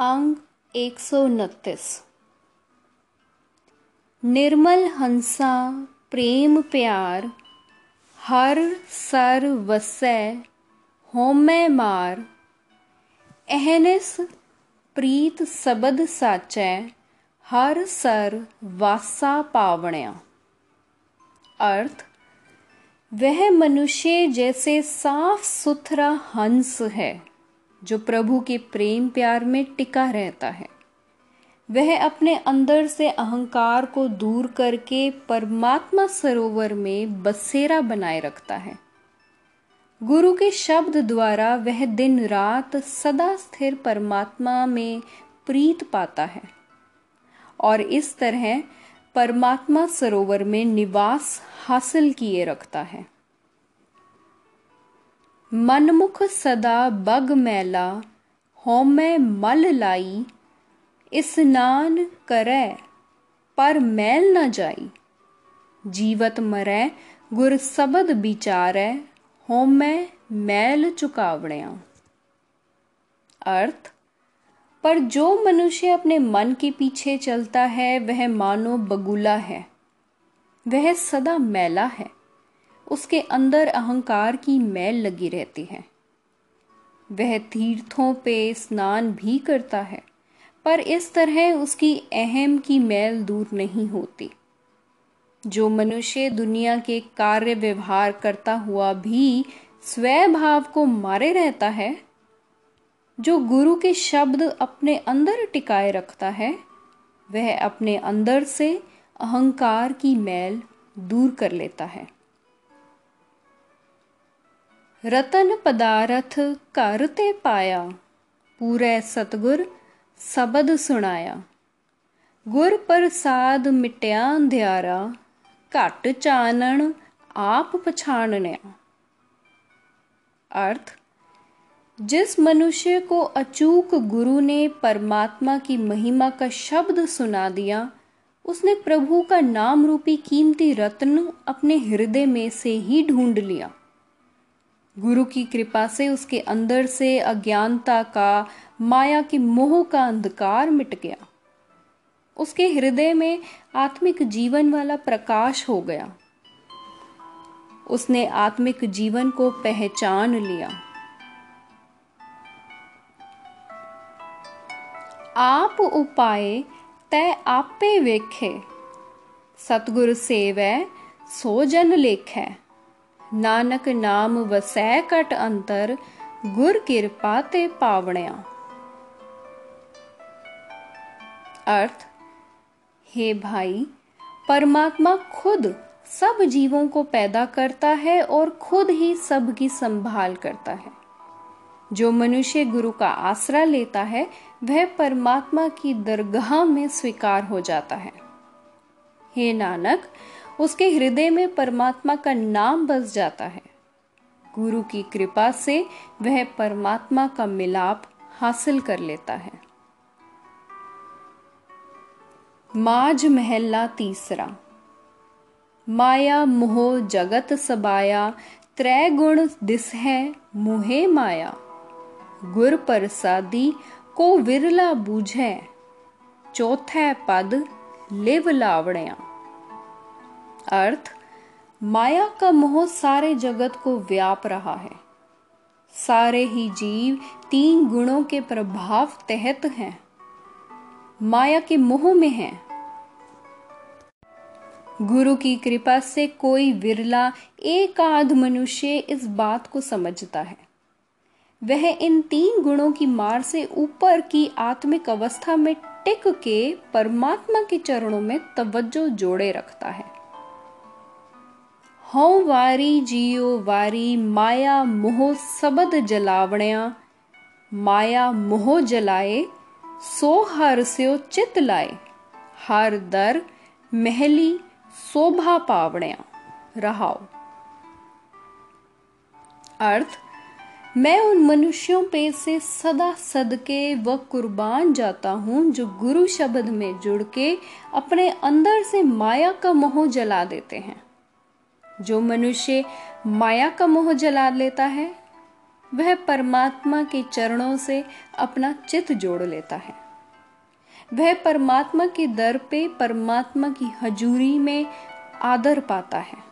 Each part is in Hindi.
अंग एक सौ उनतीस। निर्मल हंसा, प्रेम प्यार, हर सर वसै होमै मार। एहनिस, प्रीत सबद साचै, हर सर वासा पावण्या। अर्थ, वह मनुष्य जैसे साफ़ सुथरा हंस है। जो प्रभु के प्रेम प्यार में टिका रहता है। वह अपने अंदर से अहंकार को दूर करके परमात्मा सरोवर में बसेरा बनाए रखता है। गुरु के शब्द द्वारा वह दिन रात सदा स्थिर परमात्मा में प्रीत पाता है और इस तरह परमात्मा सरोवर में निवास हासिल किए रखता है। मनमुख सदा बग मैला, होमै मल लाई। स्नान करै पर मैल न जाई। जीवत मरै, गुर सबद विचारै होमै मैल चुकावणिया। अर्थ, पर जो मनुष्य अपने मन के पीछे चलता है, वह मानो बगुला है। वह सदा मैला है। उसके अंदर अहंकार की मैल लगी रहती है। वह तीर्थों पे स्नान भी करता है, पर इस तरह उसकी अहम की मैल दूर नहीं होती। जो मनुष्य दुनिया के कार्य व्यवहार करता हुआ भी स्वभाव को मारे रहता है, जो गुरु के शब्द अपने अंदर टिकाए रखता है, वह अपने अंदर से अहंकार की मैल दूर कर लेता है। रतन पदारथ कर ते पाया पूरे सतगुर सबद सुनाया गुर प्रसाद मिट्या अंधियारा घट चानन आप पछाणनया अर्थ जिस मनुष्य को अचूक गुरु ने परमात्मा की महिमा का शब्द सुना दिया उसने प्रभु का नाम रूपी कीमती रत्न अपने हृदय में से ही ढूंढ लिया गुरु की कृपा से उसके अंदर से अज्ञानता का, माया के मोह का अंधकार मिट गया। उसके हृदय में आत्मिक जीवन वाला प्रकाश हो गया। उसने आत्मिक जीवन को पहचान लिया। आप उपाय तय आपे वेखे। सतगुरु सेवै सो जन लेखै। ਨਾਨਕ ਨਾਮ ਵਸੈ ਕਟ ਅੰਤਰ ਗੁਰ ਕਿਰਪਾ ਤੇ ਪਾਵਣਿਆ अर्थ हे भाई परमात्मा खुद सब जीवों को पैदा करता है और खुद ही सबकी संभाल करता है जो मनुष्य गुरु का आसरा लेता है वह परमात्मा की दरगाह में स्वीकार हो जाता है हे नानक उसके हृदय में परमात्मा का नाम बस जाता है। गुरु की कृपा से वह परमात्मा का मिलाप हासिल कर लेता है। माज महला तीसरा। माया मोह जगत सबाया त्रै गुण दिस है मुहे माया। गुर प्रसादी को विरला बूझे, चौथे पद लिव लावणिया। अर्थ, माया का मोह सारे जगत को व्याप रहा है। सारे ही जीव तीन गुणों के प्रभाव तहत हैं। माया के मोह में हैं। गुरु की कृपा से कोई विरला एक आध मनुष्य इस बात को समझता है। वह इन तीन गुणों की मार से ऊपर की आत्मिक अवस्था में टिक के परमात्मा के चरणों में तवज्जो जोड़े रखता है। हों वारी जियो वारी माया मोह सबद जलावणिया। माया मोह जलाए, सो हर स्यो चित लाए। हर दर, महली, शोभा पावणिया। रहाओ। अर्थ, मैं उन मनुष्यों पे से सदा सदके व कुर्बान जाता हूँ, जो गुरु शब्द में जुड़ के अपने अंदर से माया का मोह जला देते हैं। जो मनुष्य माया का मोह जला लेता है, वह परमात्मा के चरणों से अपना चित जोड़ लेता है। वह परमात्मा के दर पे परमात्मा की हजूरी में आदर पाता है।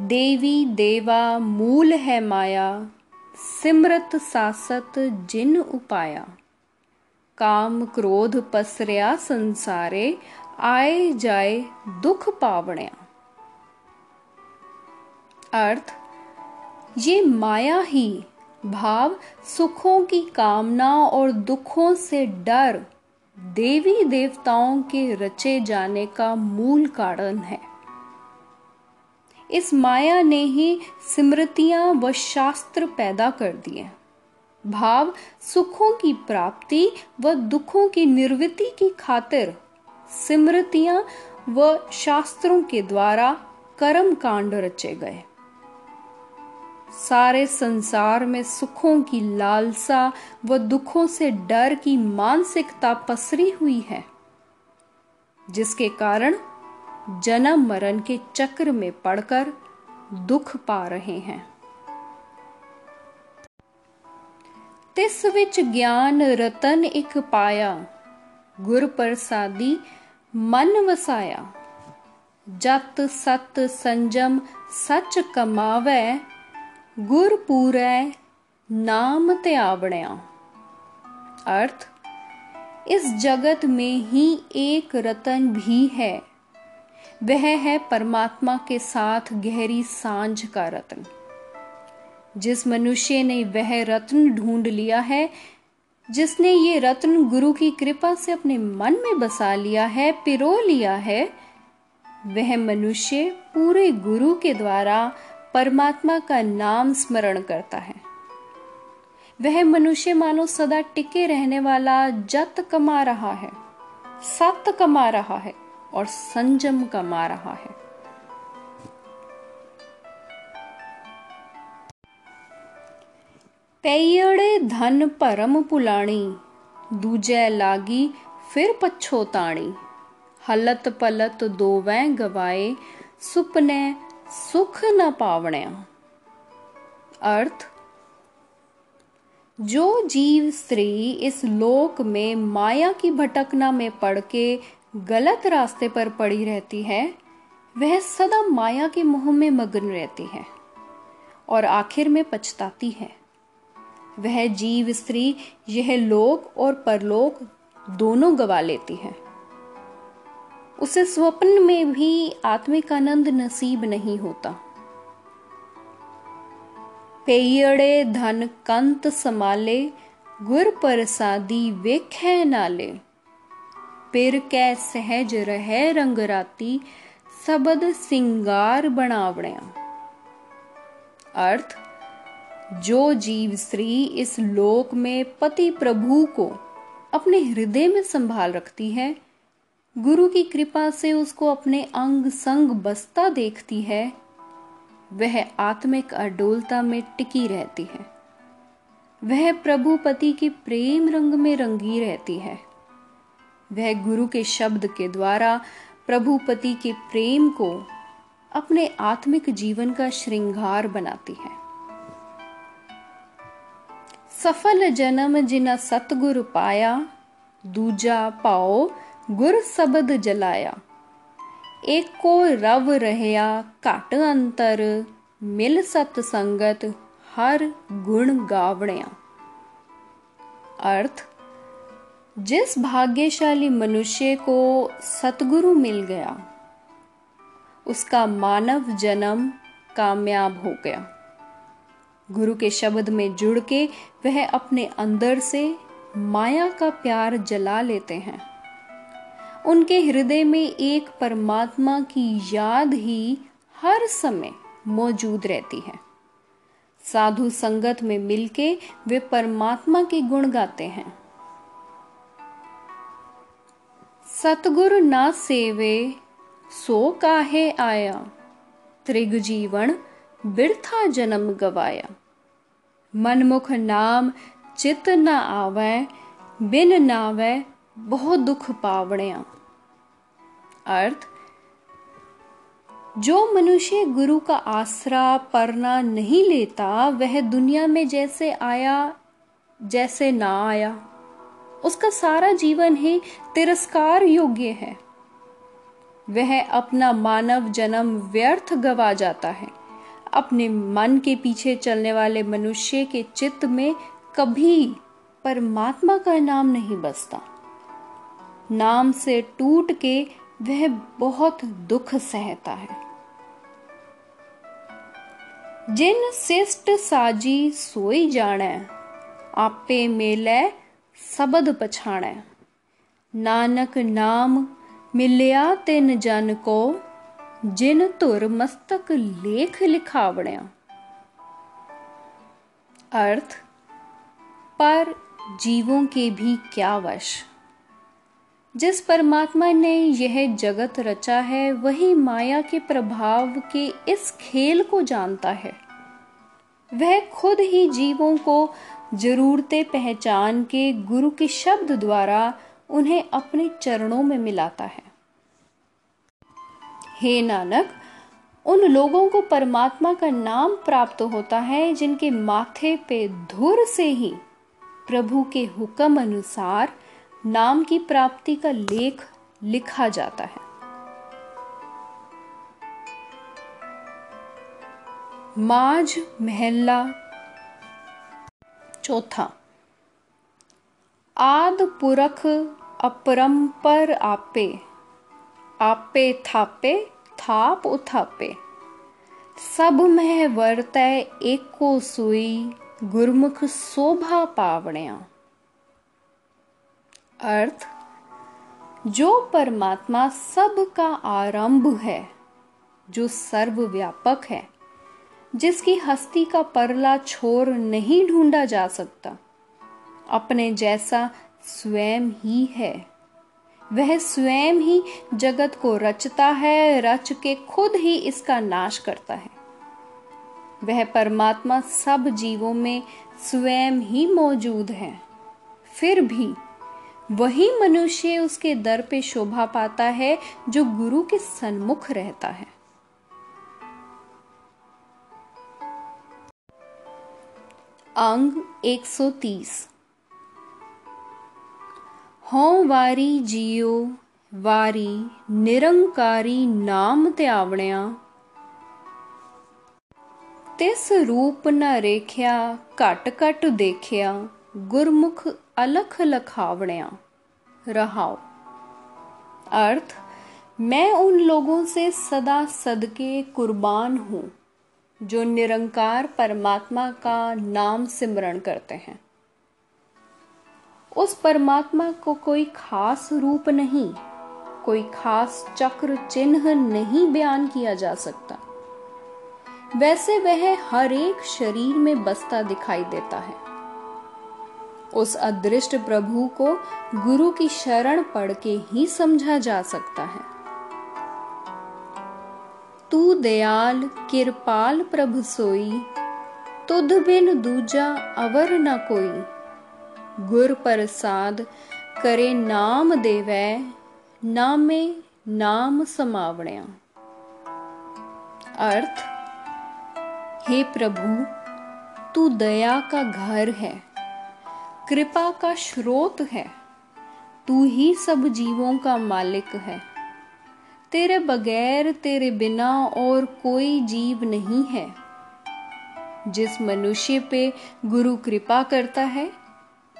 देवी देवा मूल है माया, सिमरत सासत जिन उपाया। काम क्रोध पसरिया संसारे आए जाए दुख पावणिया अर्थ ये माया ही भाव सुखों की कामना और दुखों से डर देवी देवताओं के रचे जाने का मूल कारण है इस माया ने ही स्मृतियाँ व शास्त्र पैदा कर दिए भाव सुखों की प्राप्ति व दुखों की निर्वृत्ति की खातिर स्मृतियाँ व शास्त्रों के द्वारा कर्म कांड रचे गए। सारे संसार में सुखों की लालसा व दुखों से डर की मानसिकता पसरी हुई है, जिसके कारण जन्म मरण के चक्र में पड़कर दुख पा रहे हैं। तिस विच ज्ञान रतन एक गुर प्रसादी मन वसाया जत सत संजम सच कमावे, गुर पूरै नाम त्यावणया अर्थ, इस जगत में ही एक रतन भी है। वह है परमात्मा के साथ गहरी साँझ का रत्न। जिस मनुष्य ने वह रत्न ढूंढ लिया है जिसने ये रत्न गुरु की कृपा से अपने मन में बसा लिया है, पिरो लिया है, वह मनुष्य पूरे गुरु के द्वारा परमात्मा का नाम स्मरण करता है। वह मनुष्य मानो सदा टिके रहने वाला जत कमा रहा है, सत कमा रहा है और संजम कमा रहा है। धन परम पुलाणी, दूजे लागी फिर पछोताणी हलत पलत दोवें गवाए, सुपने सुख न पावण्या अर्थ, जो जीव स्त्री इस लोक में माया की भटकना में पड़ के गलत रास्ते पर पड़ी रहती है, वह सदा माया के मोह में मग्न रहती है और आखिर में पछताती है। वह जीव, स्त्री, यह लोक और परलोक दोनों गवा लेती है। उसे स्वप्न में भी आत्मिक आनंद नसीब नहीं होता। पेयड़े धन कंत समाले गुर प्रसादी वेखे नाले पिर कै सहज रहे रंगराती सबद सिंगार बनावणिया। अर्थ जो जीव स्त्री इस लोक में पति प्रभु को अपने हृदय में संभाल रखती है, गुरु की कृपा से उसको अपने अंग संग बसता देखती है, वह आत्मिक अडोलता में टिकी रहती है। वह प्रभु पति के प्रेम रंग में रंगी रहती है। वह गुरु के शब्द के द्वारा प्रभुपति के प्रेम को अपने आत्मिक जीवन का श्रृंगार बनाती है। सफल जन्म जिना सतगुरु पाया, दूजा पाओ गुर शब्द जलाया। एक रव रहया घट अंतर, मिल सत संगत हर गुण गावणिया। अर्थ, जिस भाग्यशाली मनुष्य को सतगुरु मिल गया, उसका मानव जन्म कामयाब हो गया। गुरु के शब्द में जुड़ के वह अपने अंदर से माया का प्यार जला लेते हैं। उनके हृदय में एक परमात्मा की याद ही हर समय मौजूद रहती है। साधु संगत में मिलके वे परमात्मा के गुण गाते हैं। सतगुरु ना सेवे, सो काहे आया? त्रिग जीवन बिरथा जन्म गवाया। मनमुख नाम चित न आवे, बिन नावे बहुत दुख पावणिया। अर्थ, जो मनुष्य गुरु का आसरा परना नहीं लेता, वह दुनिया में जैसे आया, जैसे ना आया। उसका सारा जीवन ही तिरस्कार योग्य है। वह अपना मानव जन्म व्यर्थ गवा जाता है। अपने मन के पीछे चलने वाले मनुष्य के चित्त में कभी परमात्मा का नाम नहीं बसता। नाम से टूट के वह बहुत दुख सहता है। जिन शिष्ट साजी सोई जाने आपे मेले सबद पछाणे। नानक नाम मिलिया तिन जन को जिन तुर मस्तक लेख लिखावण्या। अर्थ, पर जीवों के भी क्या वश? जिस परमात्मा ने यह जगत रचा है, वही माया के प्रभाव के इस खेल को जानता है। वह खुद ही जीवों को जरूरतें पहचान के गुरु के शब्द द्वारा उन्हें अपने चरणों में मिलाता है। हे नानक, उन लोगों को परमात्मा का नाम प्राप्त होता है जिनके माथे पे धुर से ही प्रभु के हुक्म अनुसार नाम की प्राप्ति का लेख लिखा जाता है। माज महला चौथा, आद पुरख अपरंपर आपे आपे थापे थाप उथापे। सब मह वर्तय एको सुई गुरमुख शोभा पावणिया। अर्थ, जो परमात्मा सब का आरंभ है, जो सर्वव्यापक है, जिसकी हस्ती का परला छोर नहीं ढूंढा जा सकता, अपने जैसा स्वयं ही है। वह स्वयं ही जगत को रचता है, रच के खुद ही इसका नाश करता है। वह परमात्मा सब जीवों में स्वयं ही मौजूद है। फिर भी वही मनुष्य उसके दर पे शोभा पाता है, जो गुरु के सन्मुख रहता है। अंग 130 हो वारी जियो, वारी निरंकारी नाम त्यावणिया तिस रूप न रेख्या, घट घट देखिया, गुरमुख अलख लखावणिया। रहाओ। अर्थ, मैं उन लोगों से सदा सदके कुर्बान हूँ, जो निरंकार परमात्मा का नाम सिमरण करते हैं। उस परमात्मा को कोई खास रूप नहीं, कोई खास चक्र चिन्ह नहीं बयान किया जा सकता। वैसे वह हर एक शरीर में बसता दिखाई देता है। उस अदृष्ट प्रभु को गुरु की शरण पढ़ के ही समझा जा सकता है। तू दयाल, किरपाल प्रभु सोई, तुध बिन दूजा अवर न कोई। गुर प्रसाद करे नाम देवै, नामे नाम समावण्या। अर्थ, हे प्रभु, तू दया का घर है, कृपा का स्रोत है, तू ही सब जीवों का मालिक है। तेरे बगैर, तेरे बिना और कोई जीव नहीं है। जिस मनुष्य पे गुरु कृपा करता है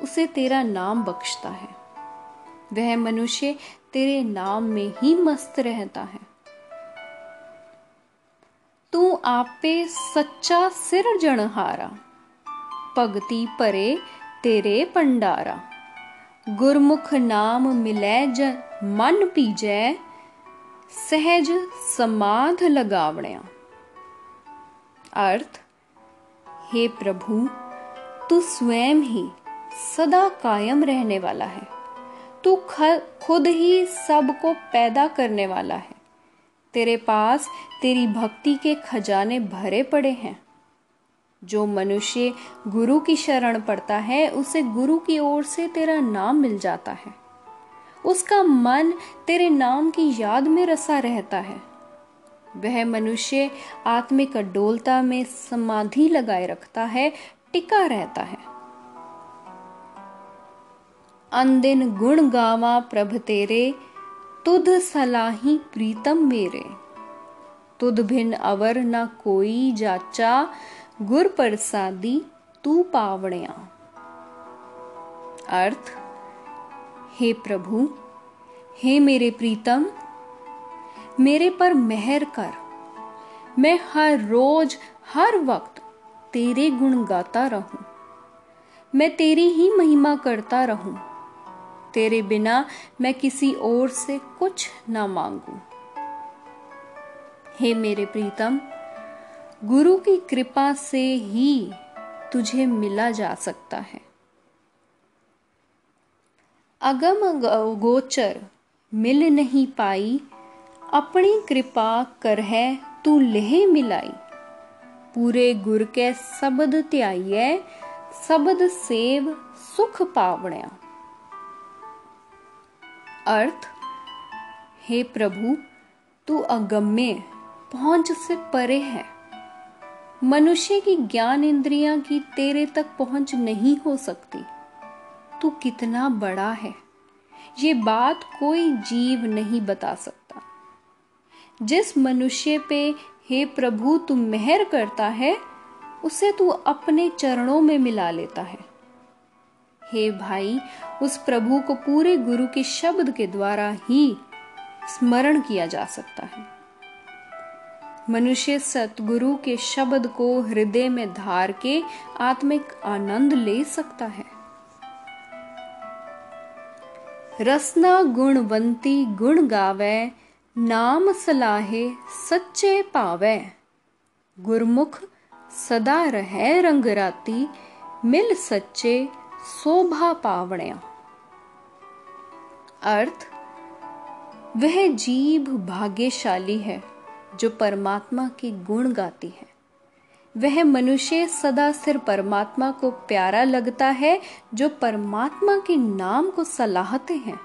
उसे तेरा नाम बख्शता है। वह मनुष्य तेरे नाम में ही मस्त रहता है। तू आपे सच्चा सिर जनहारा भगती परे तेरे पंडारा। गुरमुख नाम मिलै ज मन पीजै सहज समाध लगावण्या। अर्थ, हे प्रभु, तू स्वयं ही सदा कायम रहने वाला है। तू खुद ही सबको पैदा करने वाला है। तेरे पास तेरी भक्ति के खजाने भरे पड़े हैं। जो मनुष्य गुरु की शरण पड़ता है, उसे गुरु की ओर से तेरा नाम मिल जाता है। उसका मन तेरे नाम की याद में रसा रहता है। वह मनुष्य आत्मिक अडोलता में समाधि लगाए रखता है, टिका रहता है। अंदिन गुण गावा प्रभ तेरे, तुध सलाही प्रीतम मेरे। तुध भिन अवर न कोई जाचा, गुर प्रसादी तू पावणिया। अर्थ, हे प्रभु, हे मेरे प्रीतम, मेरे पर मेहर कर। मैं हर रोज, हर वक्त तेरे गुण गाता रहूँ। मैं तेरी ही महिमा करता रहूँ। तेरे बिना मैं किसी और से कुछ ना मांगू। हे मेरे प्रीतम, गुरु की कृपा से ही तुझे मिला जा सकता है। अगम गोचर मिल नहीं पाई, अपनी कृपा कर है तू लेह मिलाई। पूरे गुर के शब्द त्याइए, शब्द सेव सुख पावणया। अर्थ, हे प्रभु, तू अगम्य, पहुँच से परे है। मनुष्य की ज्ञान इंद्रियाँ की तेरे तक पहुँच नहीं हो सकती। तू कितना बड़ा है, ये बात कोई जीव नहीं बता सकता। जिस मनुष्य पे हे प्रभु तू मेहर करता है, उसे तू अपने चरणों में मिला लेता है। हे भाई, उस प्रभु को पूरे गुरु के शब्द के द्वारा ही स्मरण किया जा सकता है। मनुष्य सतगुरु के शब्द को हृदय में धार के आत्मिक आनंद ले सकता है। रसना गुणवंती गुण गावे, नाम सलाहे सच्चे पावे। गुरमुख सदा रहे रंग राती, मिल सच्चे शोभा पावणया। अर्थ, वह जीव भाग्यशाली है, जो परमात्मा के गुण गाती है। वह मनुष्य सदा सिर परमात्मा को प्यारा लगता है, जो परमात्मा के नाम को सलाहते हैं।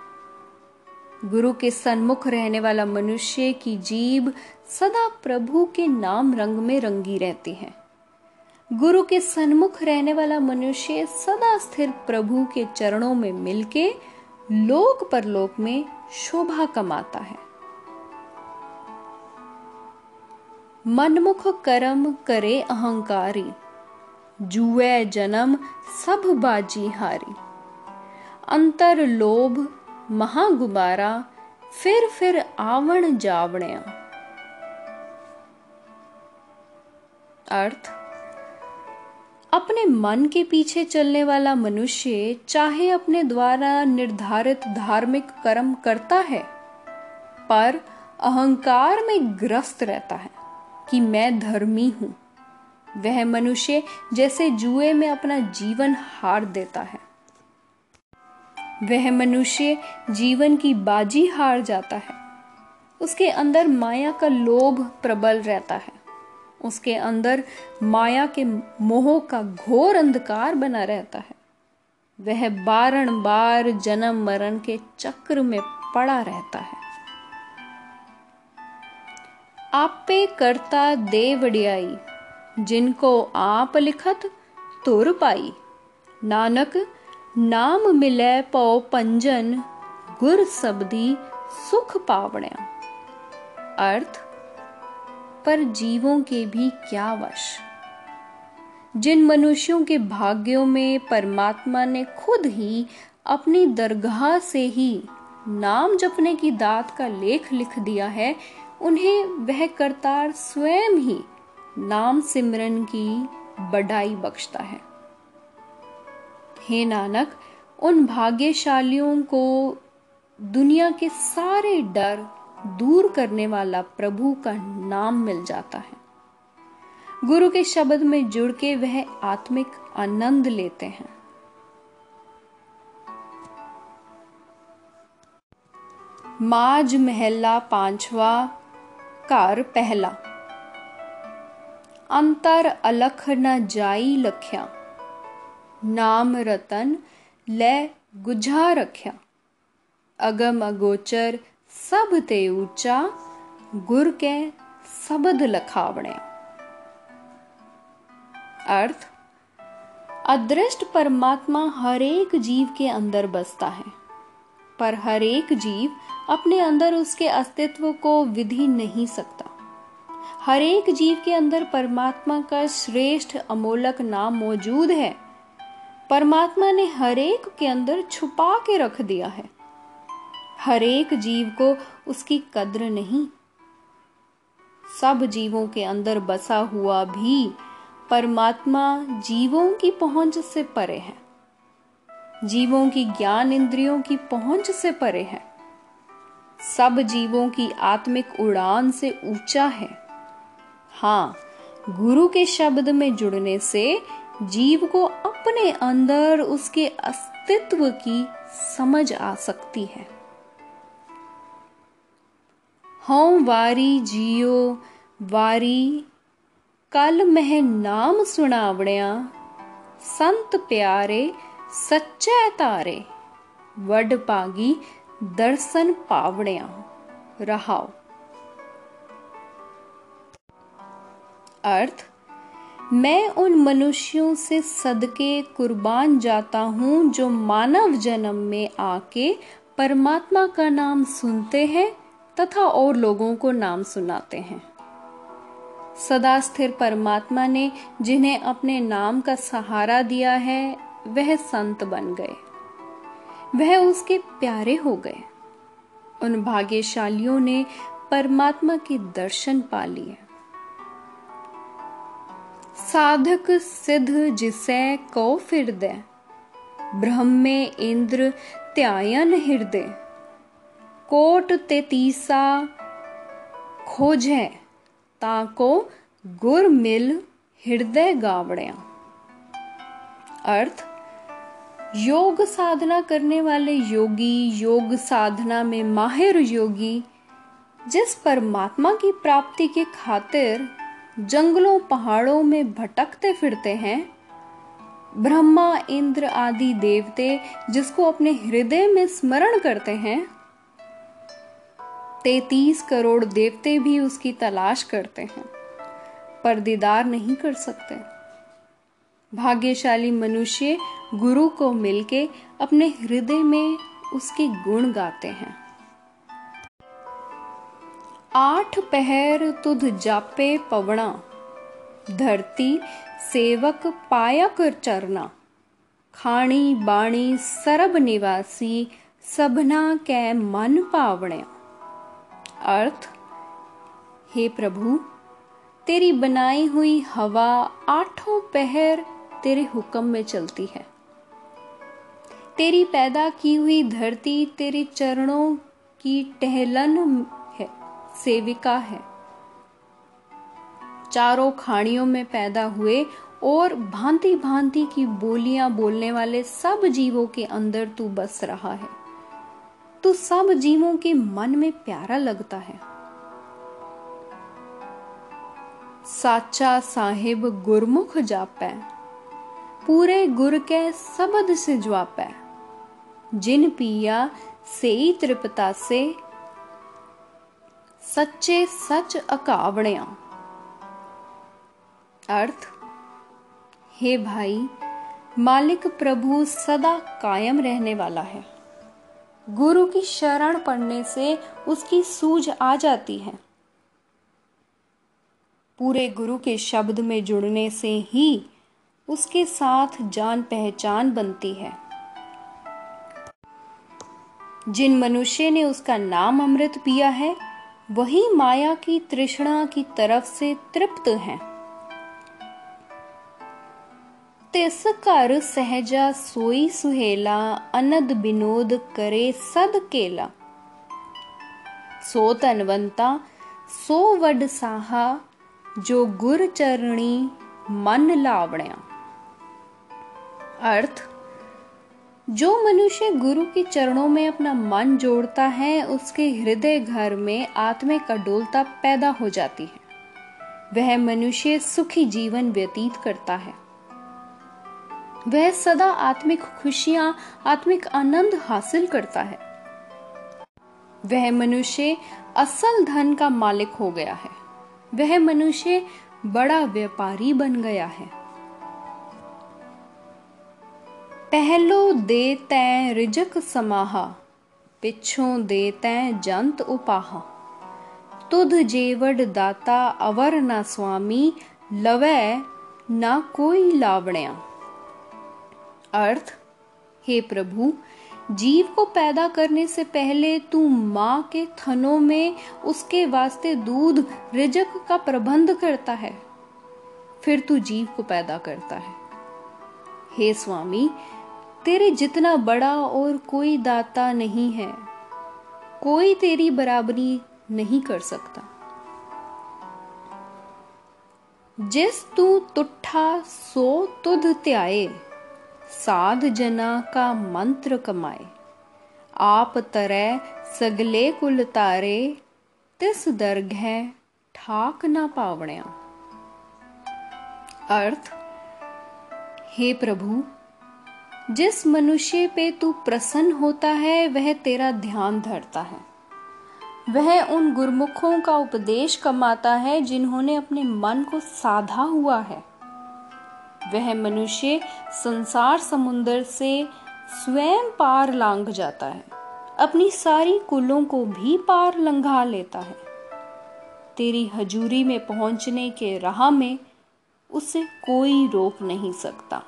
गुरु के सन्मुख रहने वाला मनुष्य की जीव सदा प्रभु के नाम रंग में रंगी रहती है। गुरु के सन्मुख रहने वाला मनुष्य सदा स्थिर प्रभु के चरणों में मिलके लोक परलोक में शोभा कमाता है। मनमुख कर्म करे अहंकारी, जुए जन्म सब बाजी हारी। अंतर लोभ महागुबारा, फिर फिर आवण जावणया। अर्थ अपने मन के पीछे चलने वाला मनुष्य चाहे अपने द्वारा निर्धारित धार्मिक कर्म करता है, पर अहंकार में ग्रस्त रहता है कि मैं धर्मी हूँ। वह मनुष्य जैसे जुए में अपना जीवन हार देता है। वह मनुष्य जीवन की बाजी हार जाता है। उसके अंदर माया का लोभ प्रबल रहता है। उसके अंदर माया के मोह का घोर अंधकार बना रहता है। वह बारंबार जन्म मरण के चक्र में पड़ा रहता है। आपे करता देवड़ियाई, जिनको आप लिखत तुर पाई। नानक, नाम मिले पौ पंजन, गुर सबदी सुख पावण्या। अर्थ पर जीवों के भी क्या वश? जिन मनुष्यों के भाग्यों में परमात्मा ने खुद ही अपनी दरगाह से ही नाम जपने की दात का लेख लिख दिया है, उन्हें वह करतार स्वयं ही नाम सिमरन की बढ़ाई बख्शता है। हे नानक, उन भाग्यशालियों को दुनिया के सारे डर दूर करने वाला प्रभु का नाम मिल जाता है। गुरु के शब्द में जुड़ के वह आत्मिक आनंद लेते हैं। माज महला पांचवा कार पहला। अंतर अलख न जाई लख्या। नाम रतन ले गुझा रख्या। अगम अगोचर सब ते ऊँचा गुर के शब्द लखावणे। अर्थ, अदृष्ट परमात्मा हर एक जीव के अंदर बसता है, पर हर एक जीव अपने अंदर उसके अस्तित्व को विधि नहीं सकता। हर एक जीव के अंदर परमात्मा का श्रेष्ठ अमोलक नाम मौजूद है। परमात्मा ने हर एक के अंदर छुपा के रख दिया है। हर एक जीव को उसकी कद्र नहीं। सब जीवों के अंदर बसा हुआ भी परमात्मा जीवों की पहुँच से परे है। जीवों की ज्ञान इंद्रियों की पहुँच से परे है। सब जीवों की आत्मिक उड़ान से ऊँचा है। हाँ गुरु के शब्द में जुड़ने से जीव को अपने अंदर उसके अस्तित्व की समझ आ सकती है। हों वारी जियो, वारी। कल मह नाम सुनावणिया संत प्यारे, सच्चे तारे। वड पागी दर्शन पावणिया। रहाओ। अर्थ, मैं उन मनुष्यों से सदके कुर्बान जाता हूँ जो मानव जन्म में आके परमात्मा का नाम सुनते हैं तथा और लोगों को नाम सुनाते हैं। सदा स्थिर परमात्मा ने जिन्हें अपने नाम का सहारा दिया है, वह संत बन गए। वह उसके प्यारे हो गए। उन भाग्यशालियों ने परमात्मा के दर्शन पा लिए। साधक सिद्ध जिसे को फिर दे, ब्रह्मे इंद्र त्यायन हृदय। कोट तेतीसा खोजे ताको गुर मिल हृदय गावड़िया अर्थ, योग साधना करने वाले योगी, योग साधना में माहिर योगी, जिस परमात्मा की प्राप्ति के खातिर जंगलों, पहाड़ों में भटकते फिरते हैं, ब्रह्मा, इंद्र आदि देवते जिसको अपने हृदय में स्मरण करते हैं तैतीस करोड़ देवते भी उसकी तलाश करते हैं, पर दीदार नहीं कर सकते। भाग्यशाली मनुष्य गुरु को मिलके अपने हृदय में उसके गुण गाते हैं। आठ पहर तुध जापे पवणा धरती सेवक पायक चरना, खाणी बाणी सरब निवासी सबना कै मन पावणे अर्थ, हे प्रभु, तेरी बनाई हुई हवा आठों पहर तेरे हुक्म में चलती है। तेरी पैदा की हुई धरती तेरे चरणों की टहलन है, सेविका है। चारों खाड़ियों में पैदा हुए और भांति भांति की बोलियाँ बोलने वाले सब जीवों के अंदर तू बस रहा है। तू सब जीवों के मन में प्यारा लगता है। साचा साहिब गुरमुख जापै, पूरे गुर के सबद से ज्वापै जिन पिया से तृपता से, सच्चे सच अकावणिया। अर्थ, हे भाई, मालिक प्रभु सदा कायम रहने वाला है। गुरु की शरण पड़ने से उसकी सूझ आ जाती है। पूरे गुरु के शब्द में जुड़ने से ही उसके साथ जान पहचान बनती है। जिन मनुष्य ने उसका नाम अमृत पिया है, वही माया की तृष्णा की तरफ़ से तृप्त हैं। तिस कर सहजा सोई सुहेला अनद विनोद करे सद केला सो तनवंता सो वड साहा जो गुर चरणी मन लावण्या अर्थ जो मनुष्य गुरु के चरणों में अपना मन जोड़ता है उसके हृदय घर में आत्मिक अडोलता पैदा हो जाती है वह मनुष्य सुखी जीवन व्यतीत करता है वह सदा आत्मिक खुशियाँ, आत्मिक आनंद हासिल करता है। वह मनुष्य असल धन का मालिक हो गया है। वह मनुष्य बड़ा व्यापारी बन गया है। पहलो दे तै रिजक समाहा, पिछों दे तै जंत उपाहा। तुध जेवड दाता अवर न स्वामी, लवै ना कोई लावण्या। अर्थ, हे प्रभु, जीव को पैदा करने से पहले तू माँ के थनों में उसके वास्ते दूध, रिजक का प्रबंध करता है। फिर तू जीव को पैदा करता है। हे स्वामी, तेरे जितना बड़ा और कोई दाता नहीं है, कोई तेरी बराबरी नहीं कर सकता। जिस तू तुठा सो तुध त्याए साध जना का मंत्र कमाए। आप तरह सगले कुल तारे, तिस दर्ग है, ठाक ना पावण्या। अर्थ, हे प्रभु, जिस मनुष्य पे तू प्रसन्न होता है, वह तेरा ध्यान धरता है। वह उन गुरमुखों का उपदेश कमाता है, जिन्होंने अपने मन को साधा हुआ है। वह मनुष्य संसार समुद्र से स्वयं पार लांग जाता है। अपनी सारी कुलों को भी पार लंघा लेता है। तेरी हजूरी में पहुँचने के राह में उसे कोई रोक नहीं सकता।